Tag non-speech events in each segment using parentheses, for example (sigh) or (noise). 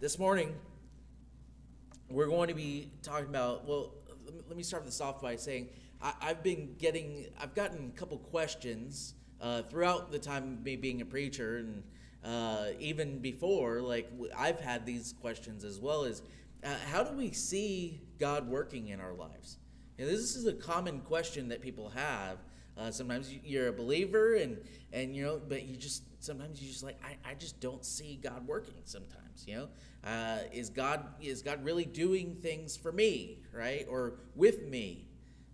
This morning, we're going to be talking about, well, let me, start this off by saying I, have been getting, I've gotten a couple questions uh, throughout the time of me being a preacher and uh, even before, like I've had these questions as well as uh, how do we see God working in our lives? Know, this is a common question that people have. Uh, sometimes you're a believer and, and, you know, but you just, sometimes you just like, I, I just don't see God working sometimes, you know? Uh, is God, is God really doing things for me, right? Or with me?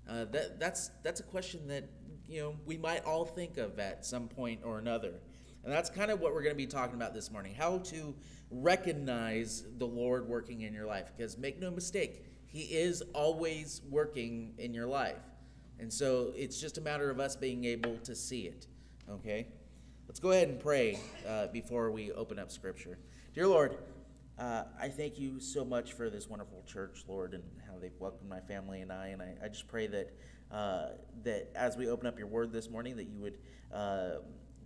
Uh, that, that's, that's a question that, you know, we might all think of at some point or another. And that's kind of what we're going to be talking about this morning how to recognize the Lord working in your life. Because make no mistake, He is always working in your life. And so it's just a matter of us being able to see it. Okay? Let's go ahead and pray uh, before we open up Scripture. Dear Lord, uh, I thank you so much for this wonderful church, Lord, and how they've welcomed my family and I. And I, I just pray that uh, that as we open up your word this morning, that you would uh,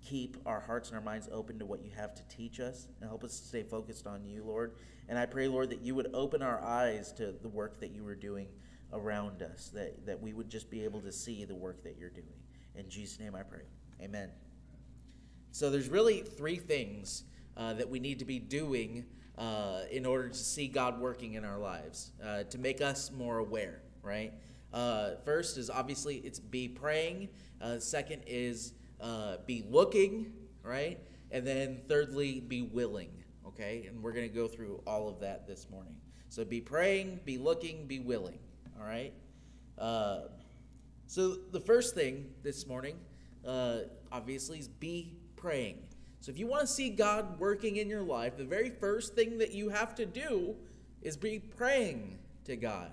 keep our hearts and our minds open to what you have to teach us and help us to stay focused on you, Lord. And I pray, Lord, that you would open our eyes to the work that you are doing around us, that, that we would just be able to see the work that you're doing. In Jesus' name I pray. Amen. So there's really three things uh, that we need to be doing uh, in order to see God working in our lives, uh, to make us more aware, right? Uh, first is obviously it's be praying. Uh, second is uh, be looking, right? And then thirdly, be willing, okay? And we're going to go through all of that this morning. So be praying, be looking, be willing, all right? So the first thing this morning, obviously, is be praying. So if you want to see God working in your life, the very first thing that you have to do is be praying to God.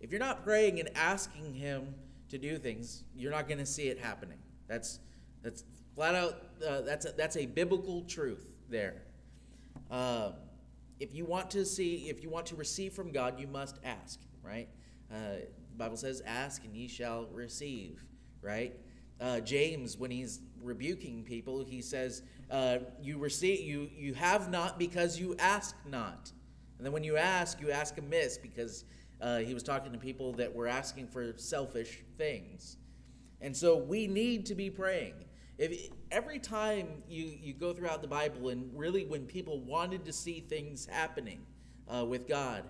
If you're not praying and asking Him to do things, you're not going to see it happening. That's that's flat out. Uh, that's a, that's a biblical truth there. Uh, if you want to see, if you want to receive from God, you must ask. Right? Uh, Bible says, "Ask and ye shall receive." Right? Uh, James, when he's rebuking people, he says, uh, "You receive, you you have not because you ask not." And then when you ask, you ask amiss because uh, he was talking to people that were asking for selfish things. And so we need to be praying. If every time you, you go throughout the Bible, and really when people wanted to see things happening uh, with God,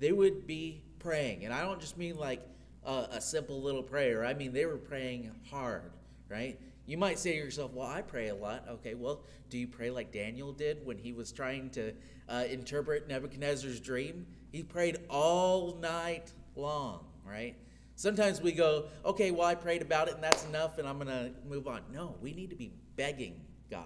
they would be praying. And I don't just mean like a, a simple little prayer, I mean they were praying hard, right? You might say to yourself, Well, I pray a lot. Okay, well, do you pray like Daniel did when he was trying to uh, interpret Nebuchadnezzar's dream? He prayed all night long, right? Sometimes we go, okay, well, I prayed about it and that's enough and I'm going to move on. No, we need to be begging God,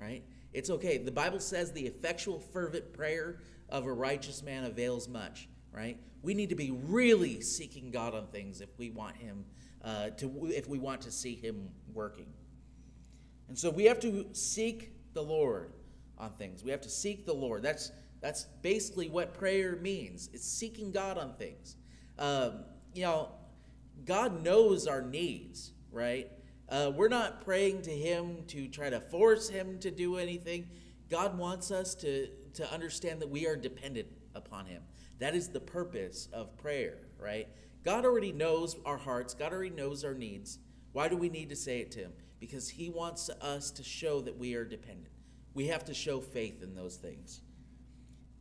right? It's okay. The Bible says the effectual, fervent prayer of a righteous man avails much, right? We need to be really seeking God on things if we want Him uh, to, if we want to see Him working. And so we have to seek the Lord on things. We have to seek the Lord. That's that's basically what prayer means. It's seeking God on things. Um, you know, God knows our needs, right? Uh, we're not praying to Him to try to force Him to do anything. God wants us to, to understand that we are dependent upon Him. That is the purpose of prayer, right? God already knows our hearts, God already knows our needs. Why do we need to say it to Him? Because He wants us to show that we are dependent. We have to show faith in those things.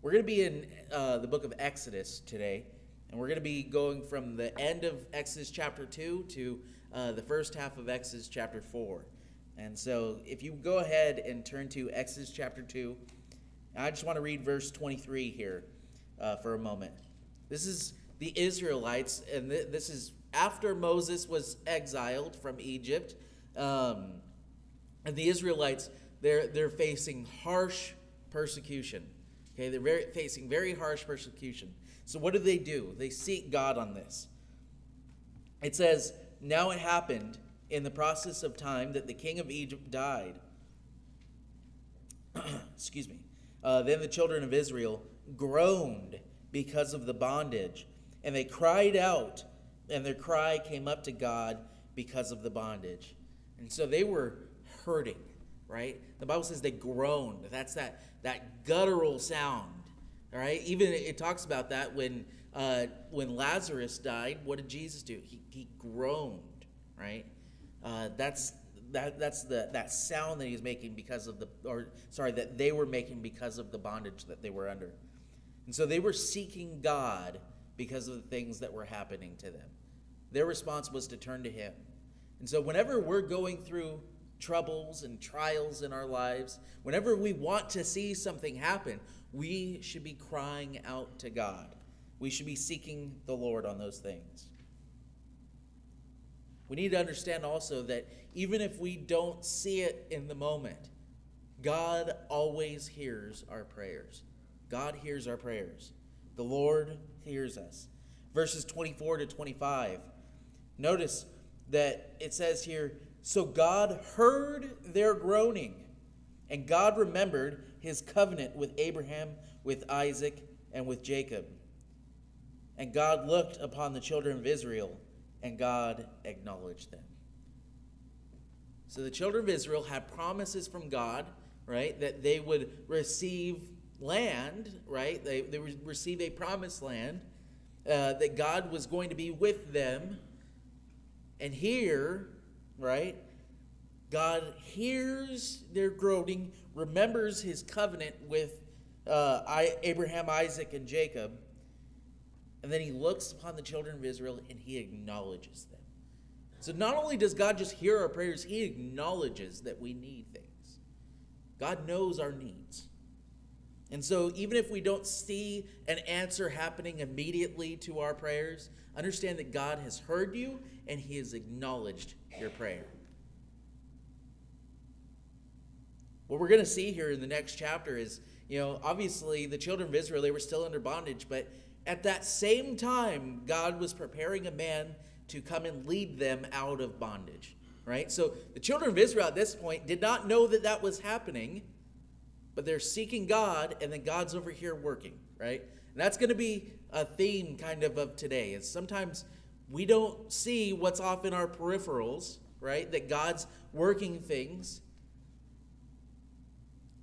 We're going to be in uh, the book of Exodus today. And we're going to be going from the end of Exodus chapter 2 to uh, the first half of Exodus chapter 4. And so if you go ahead and turn to Exodus chapter 2, I just want to read verse 23 here uh, for a moment. This is the Israelites, and th- this is after Moses was exiled from Egypt. Um, and the Israelites, they're, they're facing harsh persecution. Okay, they're very, facing very harsh persecution. So, what do they do? They seek God on this. It says, Now it happened in the process of time that the king of Egypt died. (clears throat) Excuse me. Uh, then the children of Israel groaned because of the bondage, and they cried out, and their cry came up to God because of the bondage. And so they were hurting, right? The Bible says they groaned. That's that, that guttural sound All right, even it talks about that when uh, when Lazarus died. What did Jesus do? He, he groaned, right? Uh, that's that that's the that sound that he was making because of the or sorry that they were making because of the bondage that they were under, and so they were seeking God because of the things that were happening to them. Their response was to turn to Him, and so whenever we're going through troubles and trials in our lives, whenever we want to see something happen, we should be crying out to God. We should be seeking the Lord on those things. We need to understand also that even if we don't see it in the moment, God always hears our prayers. God hears our prayers. The Lord hears us. Verses 24 to 25. Notice that it says here, So God heard their groaning, and God remembered his covenant with Abraham, with Isaac, and with Jacob. And God looked upon the children of Israel, and God acknowledged them. So the children of Israel had promises from God, right, that they would receive land, right? They, they would receive a promised land, uh, that God was going to be with them. And here, right, God hears their groaning, remembers his covenant with uh, Abraham, Isaac, and Jacob, and then he looks upon the children of Israel and he acknowledges them. So not only does God just hear our prayers, he acknowledges that we need things. God knows our needs. And so even if we don't see an answer happening immediately to our prayers, understand that God has heard you and he has acknowledged your prayer. What we're going to see here in the next chapter is, you know, obviously the children of Israel, they were still under bondage, but at that same time, God was preparing a man to come and lead them out of bondage, right? So the children of Israel at this point did not know that that was happening, but they're seeking God, and then God's over here working, right? And that's going to be a theme kind of of today. Is sometimes we don't see what's off in our peripherals, right? That God's working things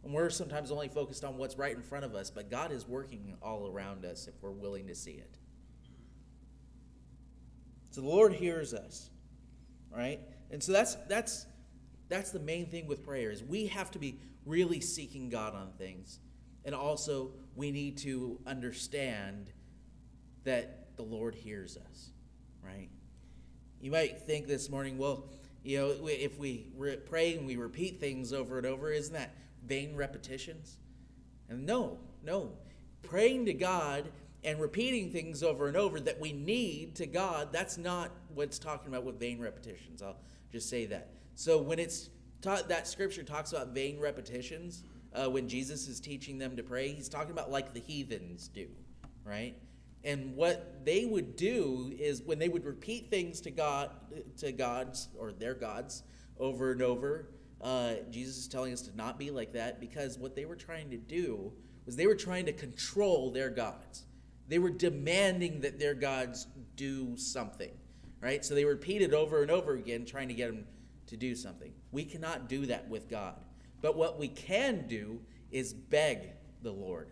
and we're sometimes only focused on what's right in front of us, but God is working all around us if we're willing to see it. So the Lord hears us, right? And so that's that's that's the main thing with prayer is we have to be really seeking God on things. And also we need to understand that the Lord hears us, right? You might think this morning, well, you know, if we pray and we repeat things over and over, isn't that vain repetitions? And no, no. Praying to God and repeating things over and over that we need to God, that's not what's talking about with vain repetitions. I'll just say that. So when it's that scripture talks about vain repetitions, uh, when Jesus is teaching them to pray, he's talking about like the heathens do, right? And what they would do is when they would repeat things to God, to gods or their gods over and over, uh, Jesus is telling us to not be like that because what they were trying to do was they were trying to control their gods. They were demanding that their gods do something, right? So they repeated over and over again, trying to get them to do something. We cannot do that with God. But what we can do is beg the Lord.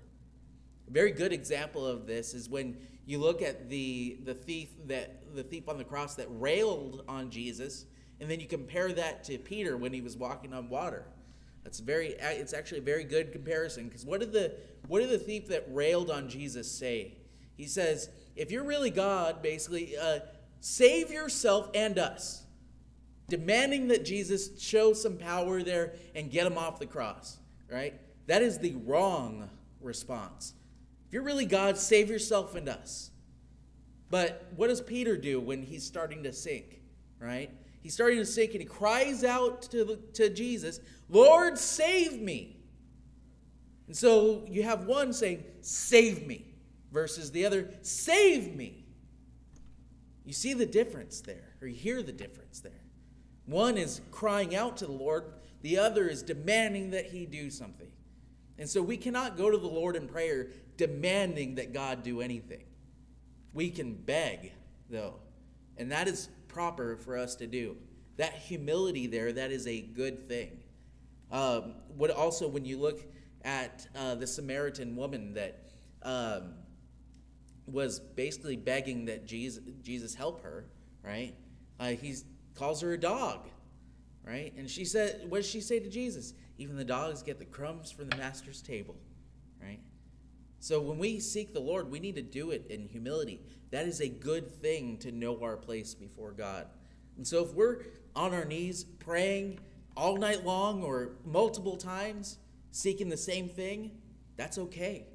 A very good example of this is when you look at the, the thief that the thief on the cross that railed on Jesus and then you compare that to Peter when he was walking on water. That's very it's actually a very good comparison because what did the what did the thief that railed on Jesus say? He says, if you're really God, basically, uh, save yourself and us, demanding that Jesus show some power there and get him off the cross. Right? That is the wrong response. If you're really God, save yourself and us. But what does Peter do when he's starting to sink? Right? He's starting to sink and he cries out to, to Jesus, Lord, save me. And so you have one saying, Save me, versus the other, Save me. You see the difference there, or you hear the difference there. One is crying out to the Lord, the other is demanding that he do something. And so we cannot go to the Lord in prayer demanding that God do anything. We can beg, though. And that is proper for us to do. That humility there, that is a good thing. Um, what also, when you look at uh, the Samaritan woman that um, was basically begging that Jesus, Jesus help her, right? Uh, he calls her a dog, right? And she said, what does she say to Jesus? Even the dogs get the crumbs from the master's table, right? So when we seek the Lord, we need to do it in humility. That is a good thing to know our place before God. And so if we're on our knees praying all night long or multiple times, seeking the same thing, that's okay.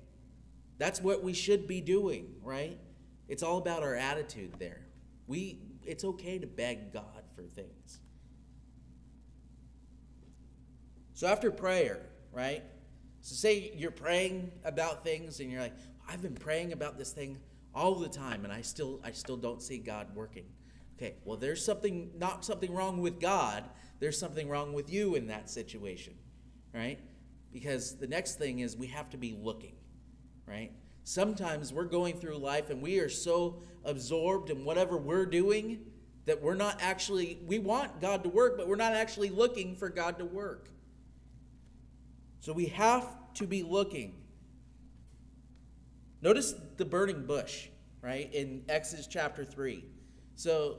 That's what we should be doing, right? It's all about our attitude there. We it's okay to beg God for things. So after prayer, right? So say you're praying about things and you're like, I've been praying about this thing all the time and I still I still don't see God working. Okay, well there's something not something wrong with God, there's something wrong with you in that situation, right? Because the next thing is we have to be looking right? Sometimes we're going through life and we are so absorbed in whatever we're doing that we're not actually, we want God to work, but we're not actually looking for God to work. So we have to be looking. Notice the burning bush, right, in Exodus chapter 3. So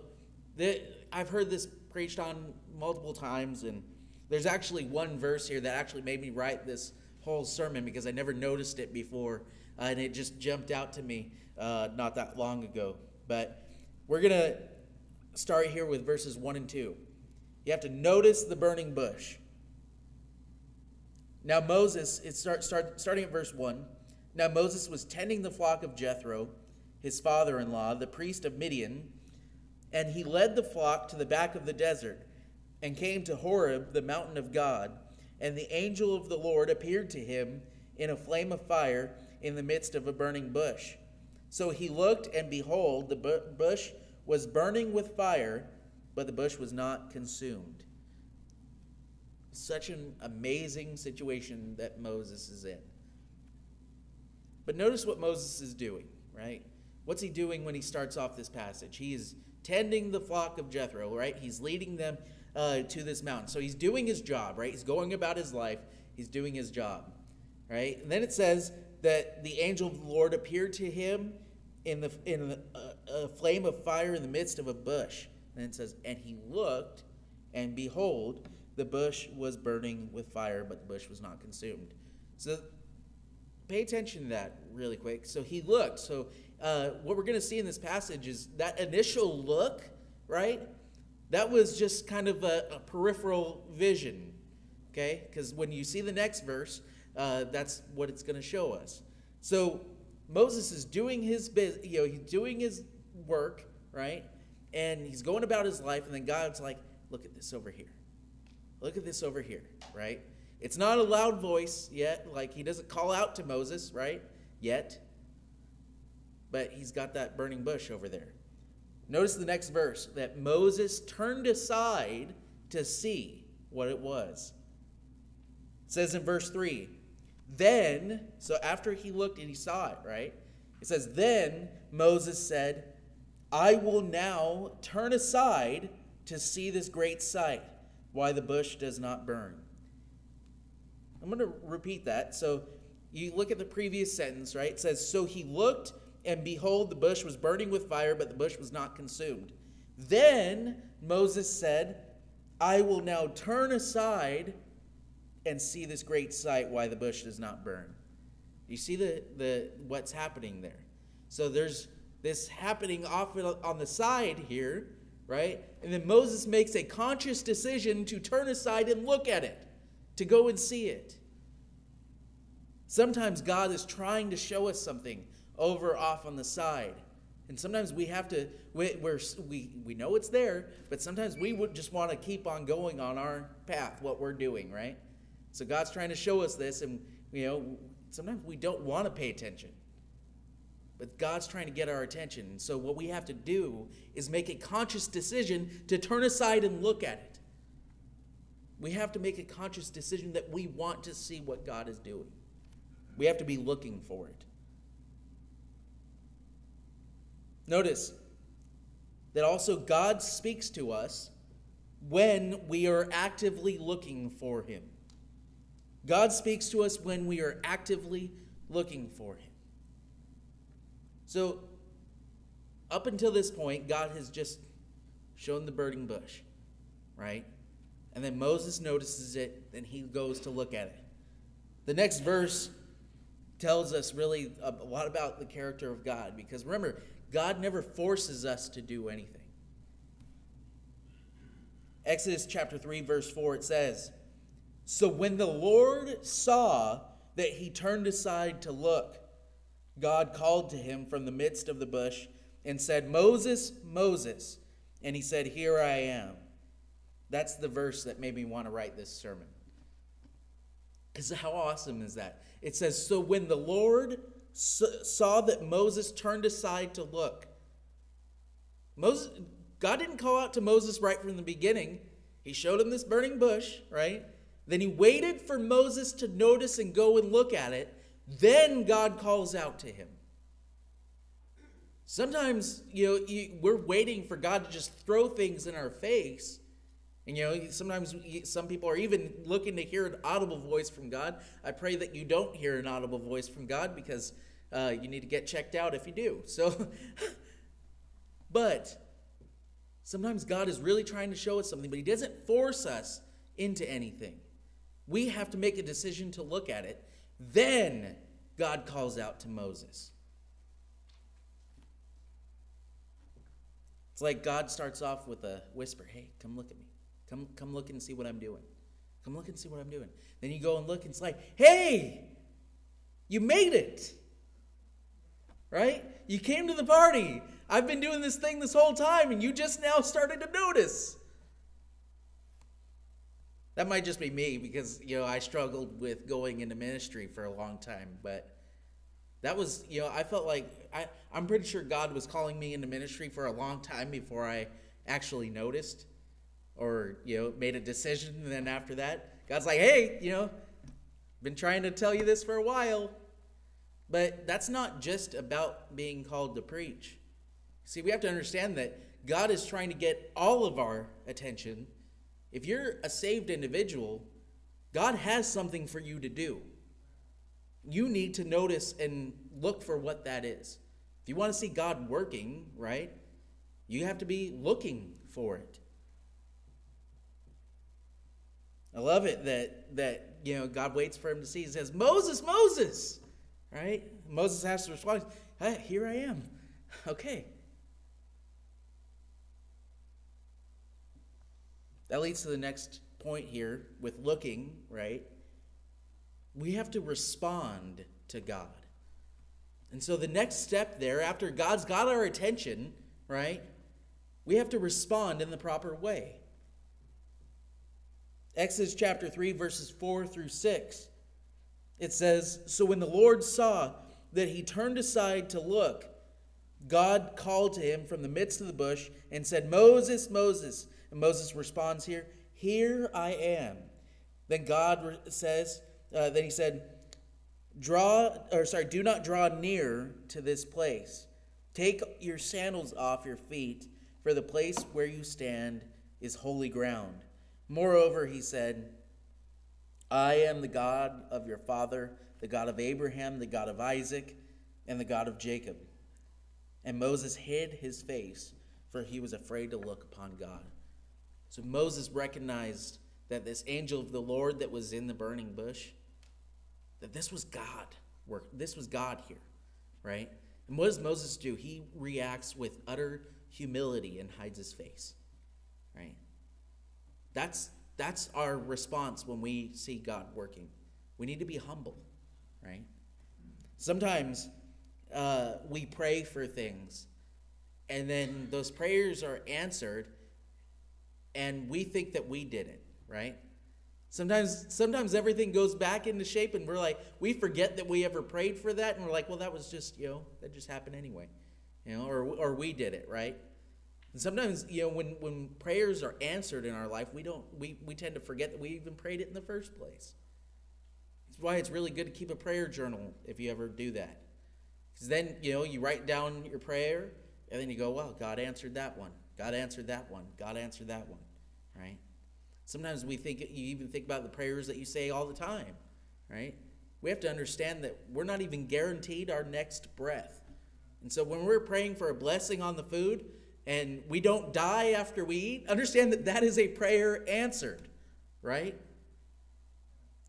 the, I've heard this preached on multiple times, and there's actually one verse here that actually made me write this whole sermon because I never noticed it before uh, and it just jumped out to me uh, not that long ago. But we're going to start here with verses 1 and 2. You have to notice the burning bush. Now, Moses, it start, start, starting at verse 1. Now, Moses was tending the flock of Jethro, his father in law, the priest of Midian, and he led the flock to the back of the desert and came to Horeb, the mountain of God. And the angel of the Lord appeared to him in a flame of fire in the midst of a burning bush. So he looked, and behold, the bush was burning with fire, but the bush was not consumed. Such an amazing situation that Moses is in. But notice what Moses is doing, right? What's he doing when he starts off this passage? He is tending the flock of Jethro, right? He's leading them uh, to this mountain. So he's doing his job, right? He's going about his life. He's doing his job, right? And then it says, that the angel of the Lord appeared to him in, the, in a, flame of fire in the midst of a bush. And it says, And he looked, and behold, the bush was burning with fire, but the bush was not consumed. So pay attention to that really quick. So he looked. So uh, what we're going to see in this passage is that initial look, right? That was just kind of a, a peripheral vision, okay? Because when you see the next verse, uh, that's what it's going to show us. So Moses is doing his biz, you know, he's doing his work, right? And he's going about his life, and then God's like, look at this over here. Look at this over here, right? It's not a loud voice yet, like he doesn't call out to Moses, right? Yet. But he's got that burning bush over there. Notice the next verse that Moses turned aside to see what it was. It says in verse 3 then, so after he looked and he saw it, right? It says, Then Moses said, I will now turn aside to see this great sight, why the bush does not burn. I'm going to repeat that. So you look at the previous sentence, right? It says, So he looked, and behold, the bush was burning with fire, but the bush was not consumed. Then Moses said, I will now turn aside and see this great sight why the bush does not burn. You see the, the what's happening there. So there's this happening off on the side here, right? And then Moses makes a conscious decision to turn aside and look at it, to go and see it. Sometimes God is trying to show us something over off on the side. And sometimes we have to, we, we're, we, we know it's there, but sometimes we would just want to keep on going on our path, what we're doing, right? So God's trying to show us this, and you know, sometimes we don't want to pay attention. But God's trying to get our attention. So what we have to do is make a conscious decision to turn aside and look at it. We have to make a conscious decision that we want to see what God is doing. We have to be looking for it. Notice that also God speaks to us when we are actively looking for Him. God speaks to us when we are actively looking for Him. So, up until this point, God has just shown the burning bush, right? And then Moses notices it, and he goes to look at it. The next verse tells us really a lot about the character of God because remember, God never forces us to do anything. Exodus chapter 3, verse 4, it says, So when the Lord saw that he turned aside to look, God called to him from the midst of the bush and said, Moses, Moses. And he said, Here I am. That's the verse that made me want to write this sermon. Because how awesome is that? It says, So when the Lord saw that Moses turned aside to look, Moses, God didn't call out to Moses right from the beginning. He showed him this burning bush, right? Then he waited for Moses to notice and go and look at it. Then God calls out to him. Sometimes, you know, we're waiting for God to just throw things in our face. And, you know, sometimes some people are even looking to hear an audible voice from God. I pray that you don't hear an audible voice from God because uh, you need to get checked out if you do. (laughs) So, but sometimes God is really trying to show us something, but He doesn't force us into anything. We have to make a decision to look at it. Then God calls out to Moses. It's like God starts off with a whisper, "Hey, come look at me. Come come look and see what I'm doing. Come look and see what I'm doing." Then you go and look and it's like, "Hey, you made it." Right? You came to the party. I've been doing this thing this whole time and you just now started to notice. That might just be me because, you know, I struggled with going into ministry for a long time, but that was, you know, I felt like I, I'm pretty sure God was calling me into ministry for a long time before I actually noticed or, you know, made a decision. And then after that, God's like, hey, you know, been trying to tell you this for a while. But that's not just about being called to preach. See, we have to understand that God is trying to get all of our attention. If you're a saved individual, God has something for you to do you need to notice and look for what that is. If you want to see God working, right, you have to be looking for it. I love it that that you know God waits for him to see. He says, "Moses, Moses," right? Moses has to respond, hey, "Here I am." (laughs) Okay. That leads to the next point here with looking, right? we have to respond to God. And so the next step there, after God's got our attention, right, we have to respond in the proper way. Exodus chapter 3, verses 4 through 6. It says, So when the Lord saw that he turned aside to look, God called to him from the midst of the bush and said, Moses, Moses. And Moses responds here, Here I am. Then God says, uh, then he said, Draw, or sorry, do not draw near to this place. Take your sandals off your feet, for the place where you stand is holy ground. Moreover, he said, I am the God of your father, the God of Abraham, the God of Isaac, and the God of Jacob. And Moses hid his face, for he was afraid to look upon God. So Moses recognized that this angel of the Lord that was in the burning bush, that this was God work. This was God here, right? And what does Moses do? He reacts with utter humility and hides his face, right? That's that's our response when we see God working. We need to be humble, right? Sometimes uh, we pray for things, and then those prayers are answered, and we think that we did it, right? Sometimes, sometimes everything goes back into shape, and we're like, we forget that we ever prayed for that, and we're like, well, that was just, you know, that just happened anyway, you know, or or we did it, right? And sometimes, you know, when when prayers are answered in our life, we don't, we we tend to forget that we even prayed it in the first place. That's why it's really good to keep a prayer journal if you ever do that, because then you know you write down your prayer, and then you go, well, God answered that one, God answered that one, God answered that one, right? Sometimes we think, you even think about the prayers that you say all the time, right? We have to understand that we're not even guaranteed our next breath. And so when we're praying for a blessing on the food and we don't die after we eat, understand that that is a prayer answered, right?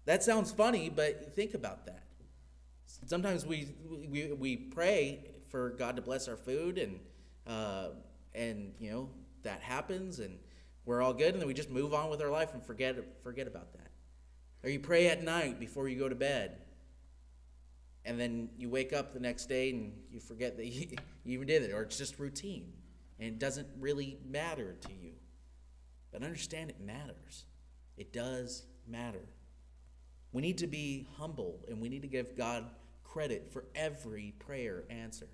That sounds funny, but think about that. Sometimes we, we, we pray for God to bless our food and, uh, and, you know, that happens and we're all good and then we just move on with our life and forget, forget about that. Or you pray at night before you go to bed and then you wake up the next day and you forget that (laughs) you, even did it, or it's just routine and it doesn't really matter to you. But understand it matters. It does matter. We need to be humble and we need to give God credit for every prayer answered.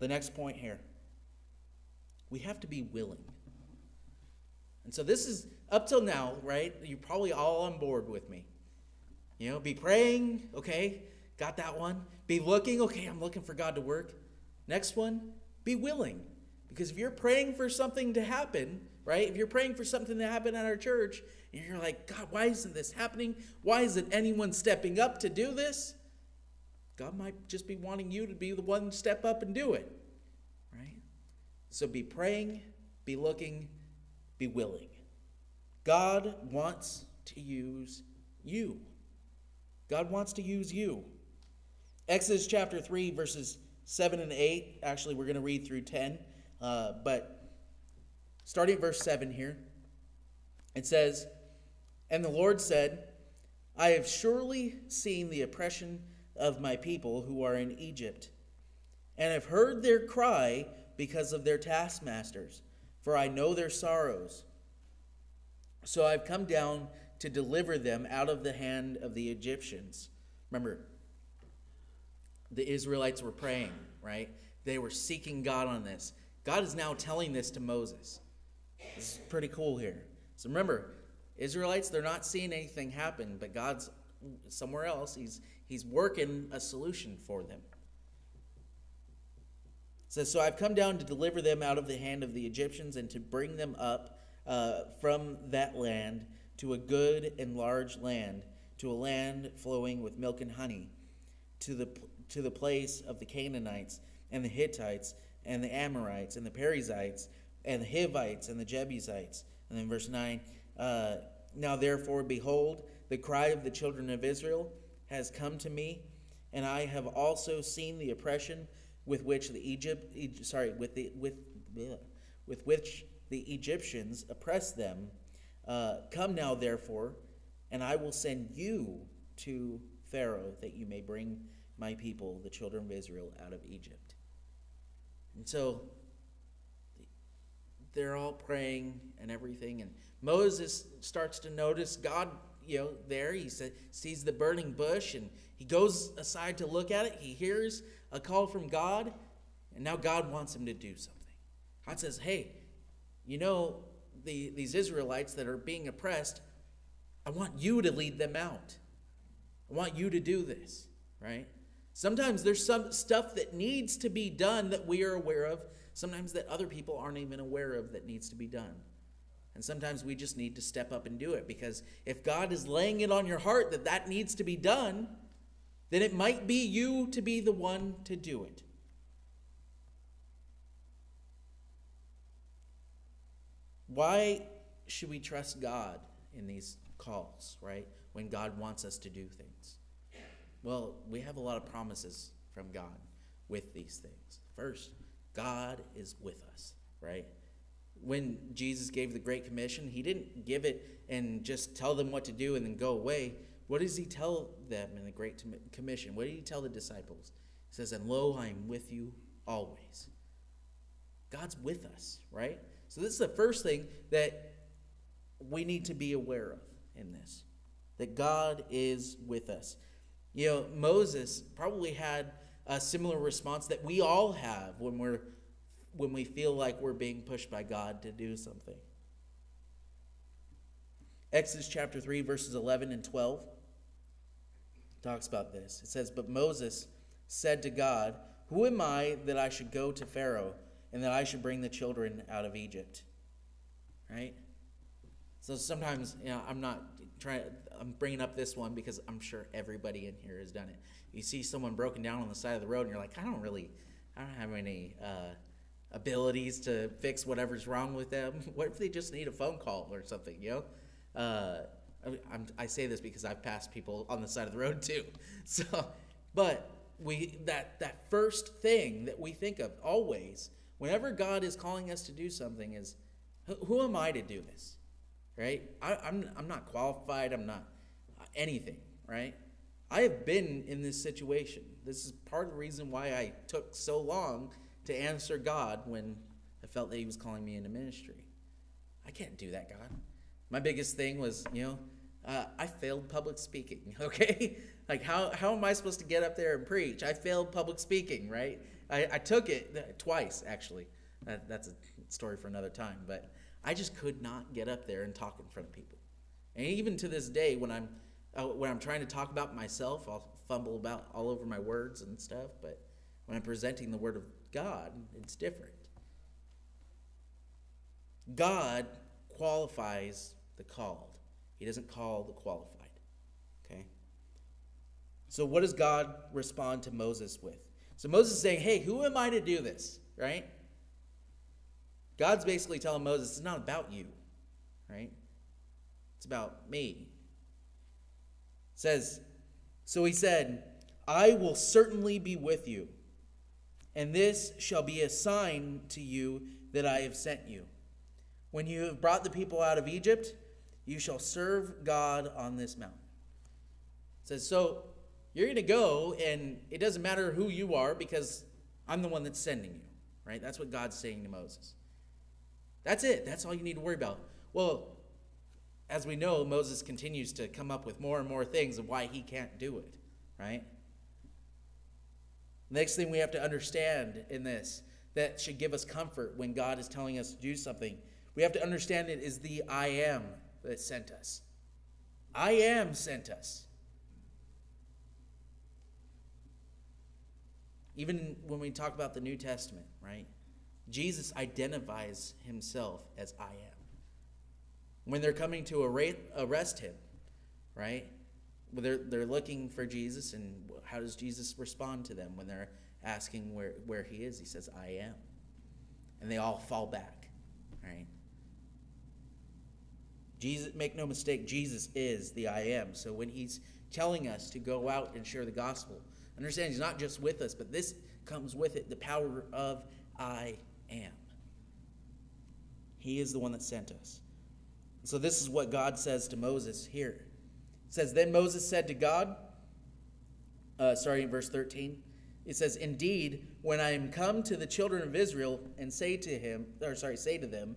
The next point here we have to be willing. And so this is up till now, right? You're probably all on board with me. You know, be praying, okay, got that one. Be looking, okay, I'm looking for God to work. Next one, be willing. Because if you're praying for something to happen, right? If you're praying for something to happen at our church, and you're like, God, why isn't this happening? Why isn't anyone stepping up to do this? God might just be wanting you to be the one to step up and do it? So be praying, be looking, be willing. God wants to use you. God wants to use you. Exodus chapter 3, verses 7 and 8. Actually, we're going to read through 10. Uh, but starting at verse 7 here, it says, And the Lord said, I have surely seen the oppression of my people who are in Egypt, and have heard their cry because of their taskmasters, for I know their sorrows. So I've come down to deliver them out of the hand of the Egyptians. Remember, the Israelites were praying, right? They were seeking God on this. God is now telling this to Moses. This is pretty cool here. So remember, Israelites, they're not seeing anything happen, but God's somewhere else. He's, he's working a solution for them. Says, So I've come down to deliver them out of the hand of the Egyptians and to bring them up uh, from that land to a good and large land, to a land flowing with milk and honey, to the, to the place of the Canaanites and the Hittites and the Amorites and the Perizzites and the Hivites and the Jebusites. And then verse 9 uh, Now therefore, behold, the cry of the children of Israel has come to me, and I have also seen the oppression with which the Egypt, sorry, with the with with which the Egyptians oppressed them uh, Come now, therefore, and I will send you to Pharaoh that you may bring my people, the children of Israel, out of Egypt. And so they're all praying and everything. And Moses starts to notice God, you know, there. He sees the burning bush and he goes aside to look at it. He hears a call from God, and now God wants him to do something. God says, Hey, you know, the, these Israelites that are being oppressed, I want you to lead them out. I want you to do this, right? Sometimes there's some stuff that needs to be done that we are aware of, sometimes that other people aren't even aware of that needs to be done. And sometimes we just need to step up and do it because if God is laying it on your heart that that needs to be done, then it might be you to be the one to do it. Why should we trust God in these calls, right? When God wants us to do things? Well, we have a lot of promises from God with these things. First, God is with us, right? When Jesus gave the Great Commission, he didn't give it and just tell them what to do and then go away. What does he tell them in the Great Commission? What did he tell the disciples? He says, And lo, I am with you always. God's with us, right? So, this is the first thing that we need to be aware of in this that God is with us. You know, Moses probably had a similar response that we all have when we're when we feel like we're being pushed by God to do something. Exodus chapter 3 verses 11 and 12 talks about this. It says, "But Moses said to God, "Who am I that I should go to Pharaoh and that I should bring the children out of Egypt. Right? So sometimes, you know, I'm not trying. I'm bringing up this one because I'm sure everybody in here has done it. You see someone broken down on the side of the road, and you're like, I don't really, I don't have any uh, abilities to fix whatever's wrong with them. (laughs) What if they just need a phone call or something? You know. Uh, I'm, I say this because I've passed people on the side of the road too. (laughs) So, but we that that first thing that we think of always whenever God is calling us to do something is, who, who am I to do this, right? I, I'm I'm not qualified. I'm not uh, anything, right? I have been in this situation. This is part of the reason why I took so long to answer God when I felt that He was calling me into ministry. I can't do that, God. My biggest thing was, you know, uh, I failed public speaking, (laughs) okay? like, how, how am I supposed to get up there and preach? I failed public speaking, right? I, I took it twice, actually. That, that's a story for another time. But I just could not get up there and talk in front of people. And even to this day, when I'm, uh, when I'm trying to talk about myself, I'll fumble about all over my words and stuff. But when I'm presenting the Word of God, it's different. God qualifies the called. He doesn't call the qualified. Okay? So, what does God respond to Moses with? So, Moses is saying, Hey, who am I to do this? Right? God's basically telling Moses, It's not about you. Right? It's about me. It says, So he said, I will certainly be with you, and this shall be a sign to you that I have sent you. When you have brought the people out of Egypt, you shall serve God on this mountain. It says, so you're going to go, and it doesn't matter who you are because I'm the one that's sending you, right? That's what God's saying to Moses. That's it. That's all you need to worry about. Well, as we know, Moses continues to come up with more and more things of why he can't do it, right? Next thing we have to understand in this that should give us comfort when God is telling us to do something, we have to understand it is the I am that sent us. I am sent us. Even when we talk about the New Testament, right? Jesus identifies himself as I am. When they're coming to arrest him, right? They're, they're looking for Jesus, and how does Jesus respond to them when they're asking where, where he is? He says, I am. And they all fall back, right? Jesus, make no mistake, Jesus is the I am. So when he's telling us to go out and share the gospel, understand he's not just with us, but this comes with it the power of I am. He is the one that sent us. So this is what God says to Moses here. It says, Then Moses said to God, uh, sorry, in verse 13, it says, Indeed, when I am come to the children of Israel and say to him, or sorry, say to them,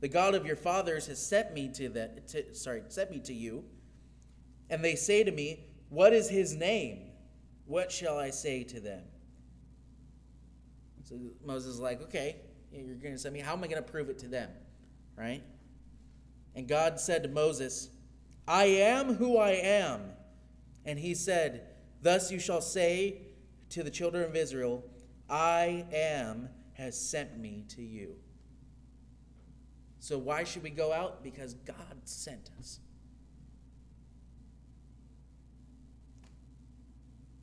the God of your fathers has sent me to that to, sorry, sent me to you. And they say to me, What is his name? What shall I say to them? So Moses is like, Okay, you're going to send me. How am I going to prove it to them? Right? And God said to Moses, I am who I am. And he said, Thus you shall say to the children of Israel, I am has sent me to you. So why should we go out? Because God sent us.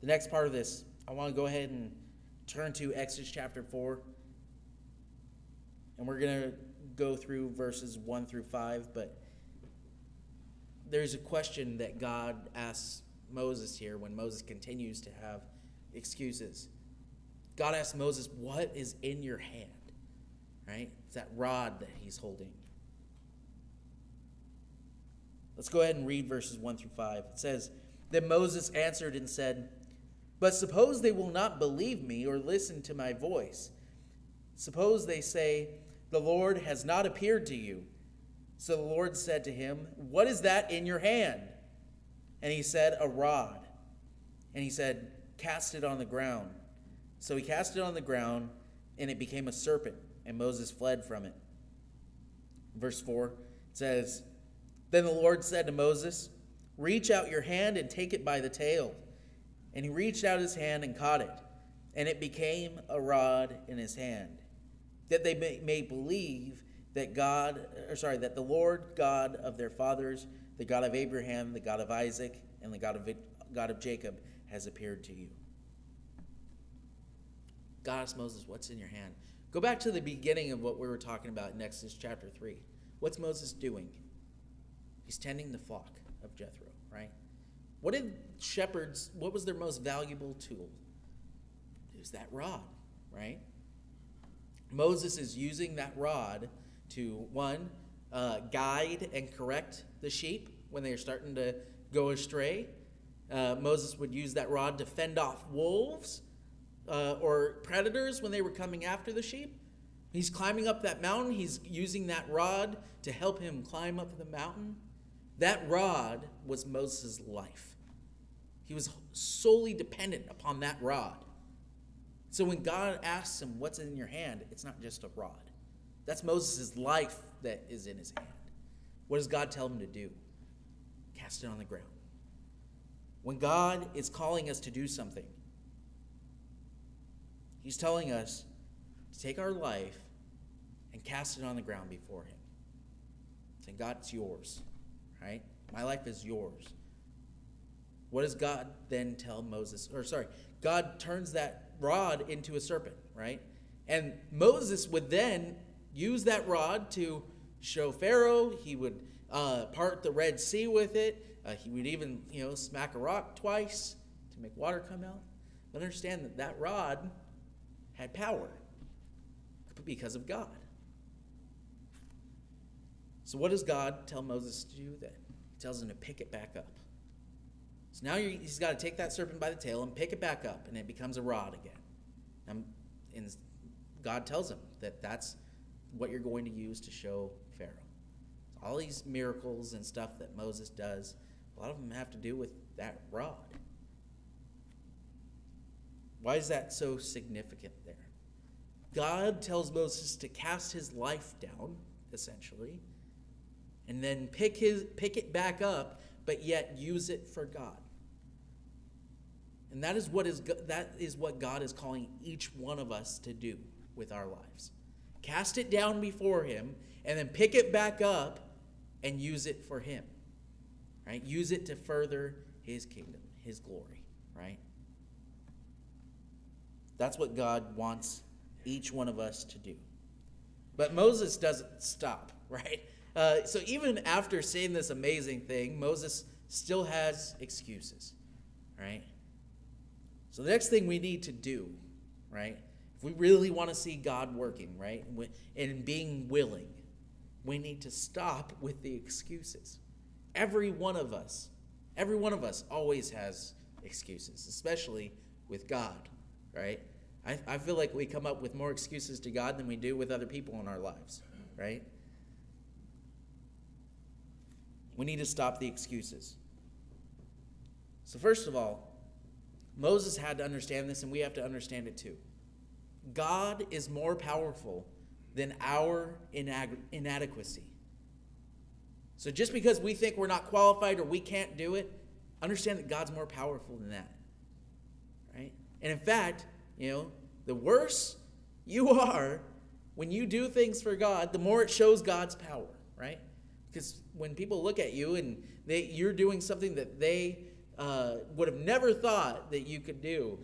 The next part of this, I want to go ahead and turn to Exodus chapter 4. And we're going to go through verses 1 through 5, but there's a question that God asks Moses here when Moses continues to have excuses. God asks Moses, What is in your hand? Right? It's that rod that he's holding. Let's go ahead and read verses 1 through 5. It says, Then Moses answered and said, But suppose they will not believe me or listen to my voice. Suppose they say, The Lord has not appeared to you. So the Lord said to him, What is that in your hand? And he said, A rod. And he said, Cast it on the ground. So he cast it on the ground, and it became a serpent and Moses fled from it. Verse 4 says, Then the Lord said to Moses, Reach out your hand and take it by the tail. And he reached out his hand and caught it, and it became a rod in his hand, that they may, may believe that God, or sorry, that the Lord God of their fathers, the God of Abraham, the God of Isaac, and the God of, God of Jacob has appeared to you. God asked Moses, What's in your hand? Go back to the beginning of what we were talking about in Exodus chapter 3. What's Moses doing? He's tending the flock of Jethro, right? What did shepherds, what was their most valuable tool? It was that rod, right? Moses is using that rod to, one, uh, guide and correct the sheep when they're starting to go astray. Uh, Moses would use that rod to fend off wolves uh, or predators when they were coming after the sheep. He's climbing up that mountain. He's using that rod to help him climb up the mountain. That rod was Moses' life. He was solely dependent upon that rod. So when God asks him, What's in your hand? it's not just a rod. That's Moses' life that is in his hand. What does God tell him to do? Cast it on the ground. When God is calling us to do something, He's telling us to take our life and cast it on the ground before Him. Saying, God, it's yours, right? My life is yours. What does God then tell Moses? Or, sorry, God turns that rod into a serpent, right? And Moses would then use that rod to show Pharaoh. He would uh, part the Red Sea with it. Uh, he would even, you know, smack a rock twice to make water come out. But understand that that rod had power because of God. So, what does God tell Moses to do then? He tells him to pick it back up. So now he's got to take that serpent by the tail and pick it back up, and it becomes a rod again. And, God tells him that that's what you're going to use to show Pharaoh. All these miracles and stuff that Moses does, a lot of them have to do with that rod. Why is that so significant there? God tells Moses to cast his life down, essentially, and then pick, his, pick it back up, but yet use it for God. And that is what is that is what God is calling each one of us to do with our lives. Cast it down before him and then pick it back up and use it for him. Right? Use it to further his kingdom, his glory, right? That's what God wants each one of us to do. But Moses doesn't stop, (laughs) right? Uh, so even after saying this amazing thing, Moses still has excuses, right? So the next thing we need to do, right? If we really want to see God working, right? And being willing, we need to stop with the excuses. Every one of us, every one of us always has excuses, especially with God, right? I, I feel like we come up with more excuses to God than we do with other people in our lives, right? We need to stop the excuses. So, first of all, Moses had to understand this, and we have to understand it too. God is more powerful than our inadequacy. So just because we think we're not qualified or we can't do it, understand that God's more powerful than that. And in fact, you know, the worse you (laughs) are when you do things for God, the more it shows God's power, right? Because when people look at you and they, you're doing something that they uh, would have never thought that you could do.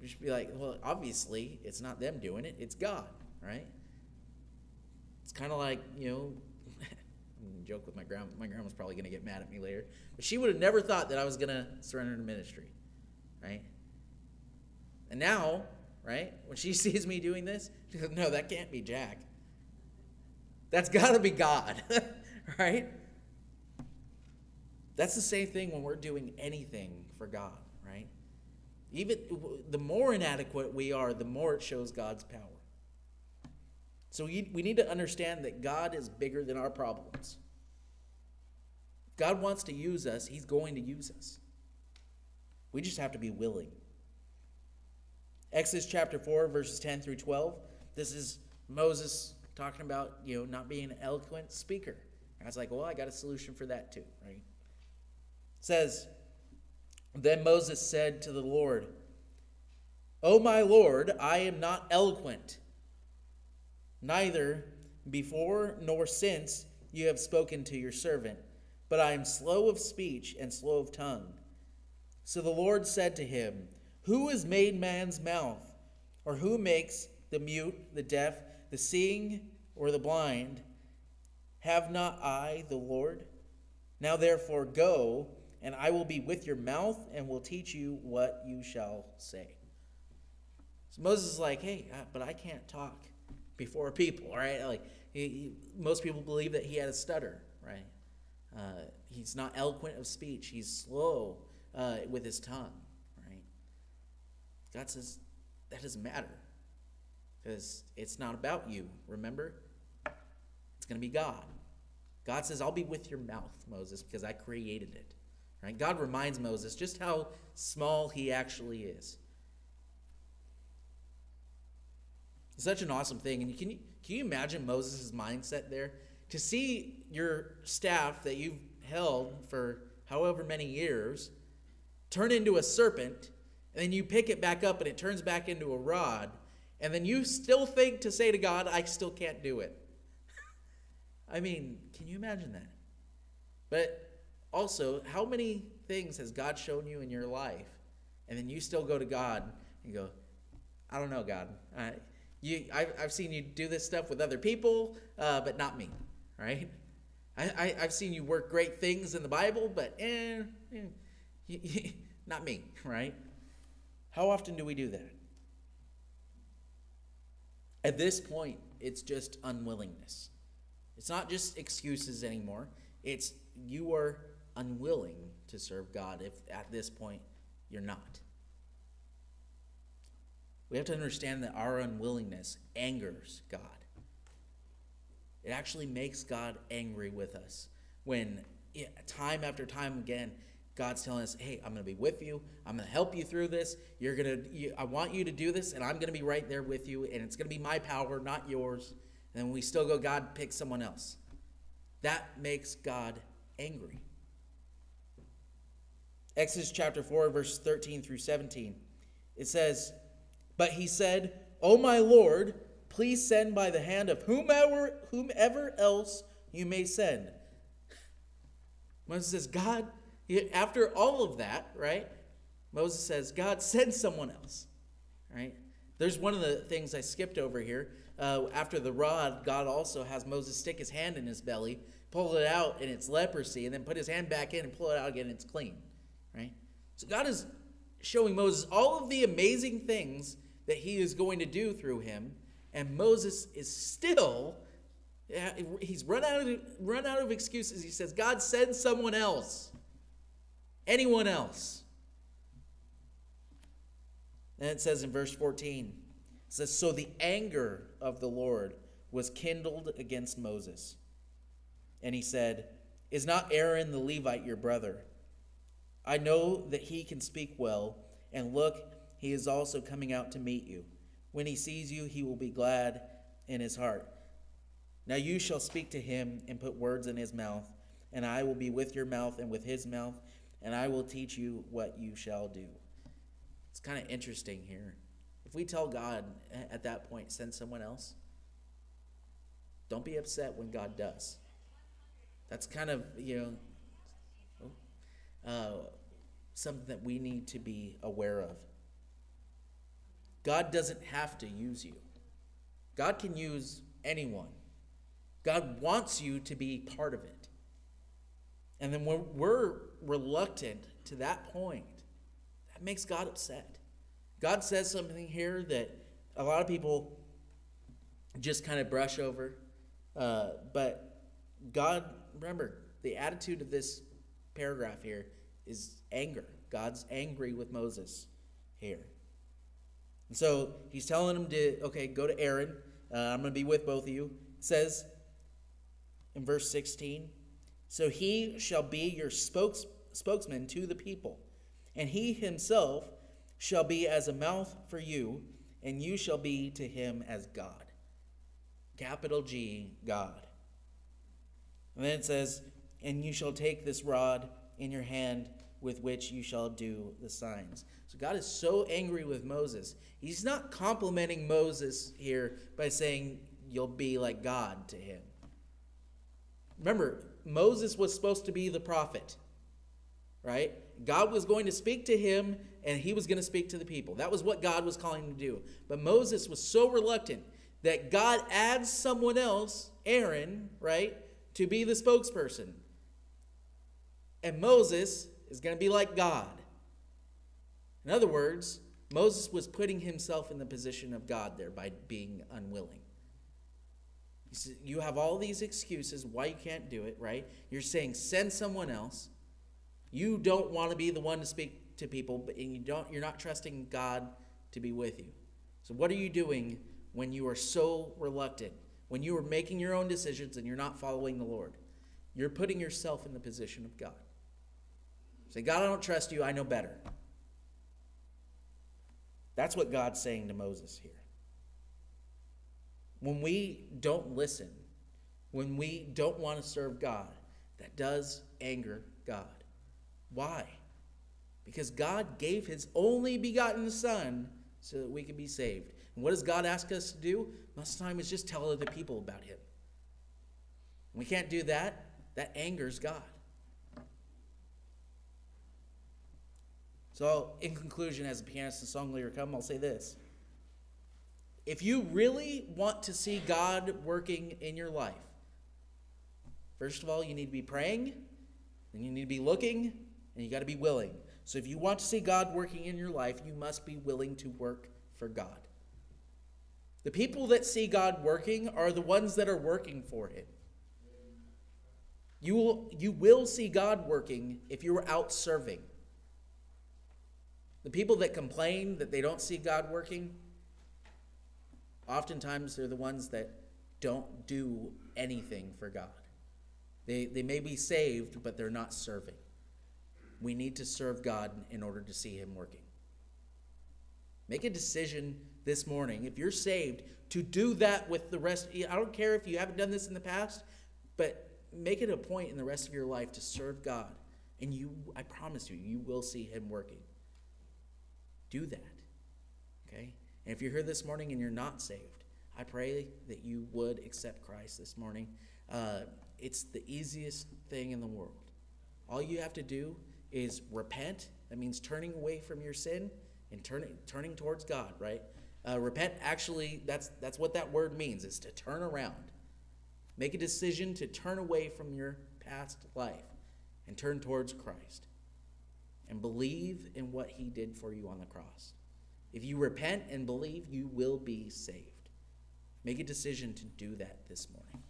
You should be like, well, obviously, it's not them doing it, it's God, right? It's kind of like, you know, (laughs) joke with my grandma. My grandma's probably going to get mad at me later. But she would have never thought that I was going to surrender to ministry, right? And now, right, when she (laughs) sees me doing this, she goes, no, that can't be Jack. That's got to be God, (laughs) right? That's the same thing when we're doing anything for God, right? Even the more inadequate we are, the more it shows God's power. So we, we need to understand that God is bigger than our problems. God wants to use us, He's going to use us. We just have to be willing. Exodus chapter 4, verses 10 through 12. This is Moses talking about, you know, not being an eloquent speaker. And I was like, well, I got a solution for that too, right? It says, Then Moses said to the Lord, O my Lord, I am not eloquent, neither before nor since you have spoken to your servant, but I am slow of speech and slow of tongue. So the Lord said to him, Who has made man's mouth? Or who makes the mute, the deaf, the seeing, or the blind? Have not I the Lord? Now therefore go, and I will be with your mouth and will teach you what you shall say. So Moses is like, hey, but I can't talk before people, right? Like, he, he, most people believe that he had a stutter, right? Uh, he's not eloquent of speech. He's slow uh, with his tongue? God says that doesn't matter because it's not about you, remember? It's going to be God. God says, I'll be with your mouth, Moses, because I created it. Right? God reminds Moses just how small he actually is. It's such an awesome thing. And can you, can you imagine Moses' mindset there? To see your staff that you've held for however many years turn into a serpent, and then you pick it back up and it turns back into a rod, and then you still think to say to God, I still can't do it. (laughs) I mean, can you imagine that? But also, how many things has God shown you in your life, and then you still go to God and go, I don't know, God. I, you, I've, I've seen you do this stuff with other people, uh, but not me, right? I, I, have seen you work great things in the Bible, but eh, eh, (laughs) not me, right? How often do we do that? At this point, it's just unwillingness. It's not just excuses anymore. It's you are unwilling to serve God if at this point you're not. We have to understand that our unwillingness angers God. It actually makes God angry with us when time after time again God's telling us, "Hey, I'm going to be with you. I'm going to help you through this. You're going to you, I want you to do this and I'm going to be right there with you and it's going to be my power, not yours." And then we still go, "God, pick someone else." That makes God angry. Exodus chapter 4 verse 13 through 17. It says, "But he said, "O my Lord, please send by the hand of whomever whomever else you may send." Moses says, "God, after all of that, right? Moses says, God, send someone else, right? There's one of the things I skipped over here. Uh, after the rod, God also has Moses stick his hand in his belly, pull it out, and it's leprosy, and then put his hand back in and pull it out again, and it's clean, right? So God is showing Moses all of the amazing things that he is going to do through him, and Moses is still he's run out of run out of excuses. He says, "God, send someone else." Anyone else. And it says in verse 14, it says, So the anger of the Lord was kindled against Moses. And he said, Is not Aaron the Levite your brother? I know that he can speak well, and look, he is also coming out to meet you. When he sees you, he will be glad in his heart. Now you shall speak to him and put words in his mouth, and I will be with your mouth and with his mouth and I will teach you what you shall do. It's kind of interesting here. If we tell God at that point, send someone else, don't be upset when God does. That's kind of, you know, uh, something that we need to be aware of. God doesn't have to use you, God can use anyone. God wants you to be part of it. And then when we're reluctant to that point, that makes God upset. God says something here that a lot of people just kind of brush over. Uh, but God, remember, the attitude of this paragraph here is anger. God's angry with Moses here. And so he's telling him to, okay, go to Aaron. Uh, I'm going to be with both of you. It says in verse 16, so he shall be your spokes, spokesman to the people, and he himself shall be as a mouth for you, and you shall be to him as God. Capital G, God. And then it says, And you shall take this rod in your hand with which you shall do the signs. So God is so angry with Moses. He's not complimenting Moses here by saying, You'll be like God to him. Remember, Moses was supposed to be the prophet, right? God was going to speak to him and he was going to speak to the people. That was what God was calling him to do. But Moses was so reluctant that God adds someone else, Aaron, right, to be the spokesperson. And Moses is going to be like God. In other words, Moses was putting himself in the position of God there by being unwilling. You have all these excuses why you can't do it, right? You're saying send someone else. You don't want to be the one to speak to people, but you don't you're not trusting God to be with you. So what are you doing when you are so reluctant? When you are making your own decisions and you're not following the Lord? You're putting yourself in the position of God. Say, God, I don't trust you. I know better. That's what God's saying to Moses here. When we don't listen, when we don't want to serve God, that does anger God. Why? Because God gave his only begotten Son so that we could be saved. And what does God ask us to do? Most of the time is just tell other people about him. we can't do that. That angers God. So, in conclusion, as a pianist and song leader come, I'll say this. If you really want to see God working in your life, first of all, you need to be praying, and you need to be looking, and you got to be willing. So, if you want to see God working in your life, you must be willing to work for God. The people that see God working are the ones that are working for Him. You will, you will see God working if you are out serving. The people that complain that they don't see God working, oftentimes they're the ones that don't do anything for God. They, they may be saved, but they're not serving. We need to serve God in order to see Him working. Make a decision this morning, if you're saved, to do that with the rest. I don't care if you haven't done this in the past, but make it a point in the rest of your life to serve God. And you, I promise you, you will see Him working do that. Okay? And if you're here this morning and you're not saved, I pray that you would accept Christ this morning. Uh, it's the easiest thing in the world. All you have to do is repent. That means turning away from your sin and turning turning towards God, right? Uh, repent actually that's that's what that word means is to turn around. Make a decision to turn away from your past life and turn towards Christ and believe in what he did for you on the cross. If you repent and believe, you will be saved. Make a decision to do that this morning.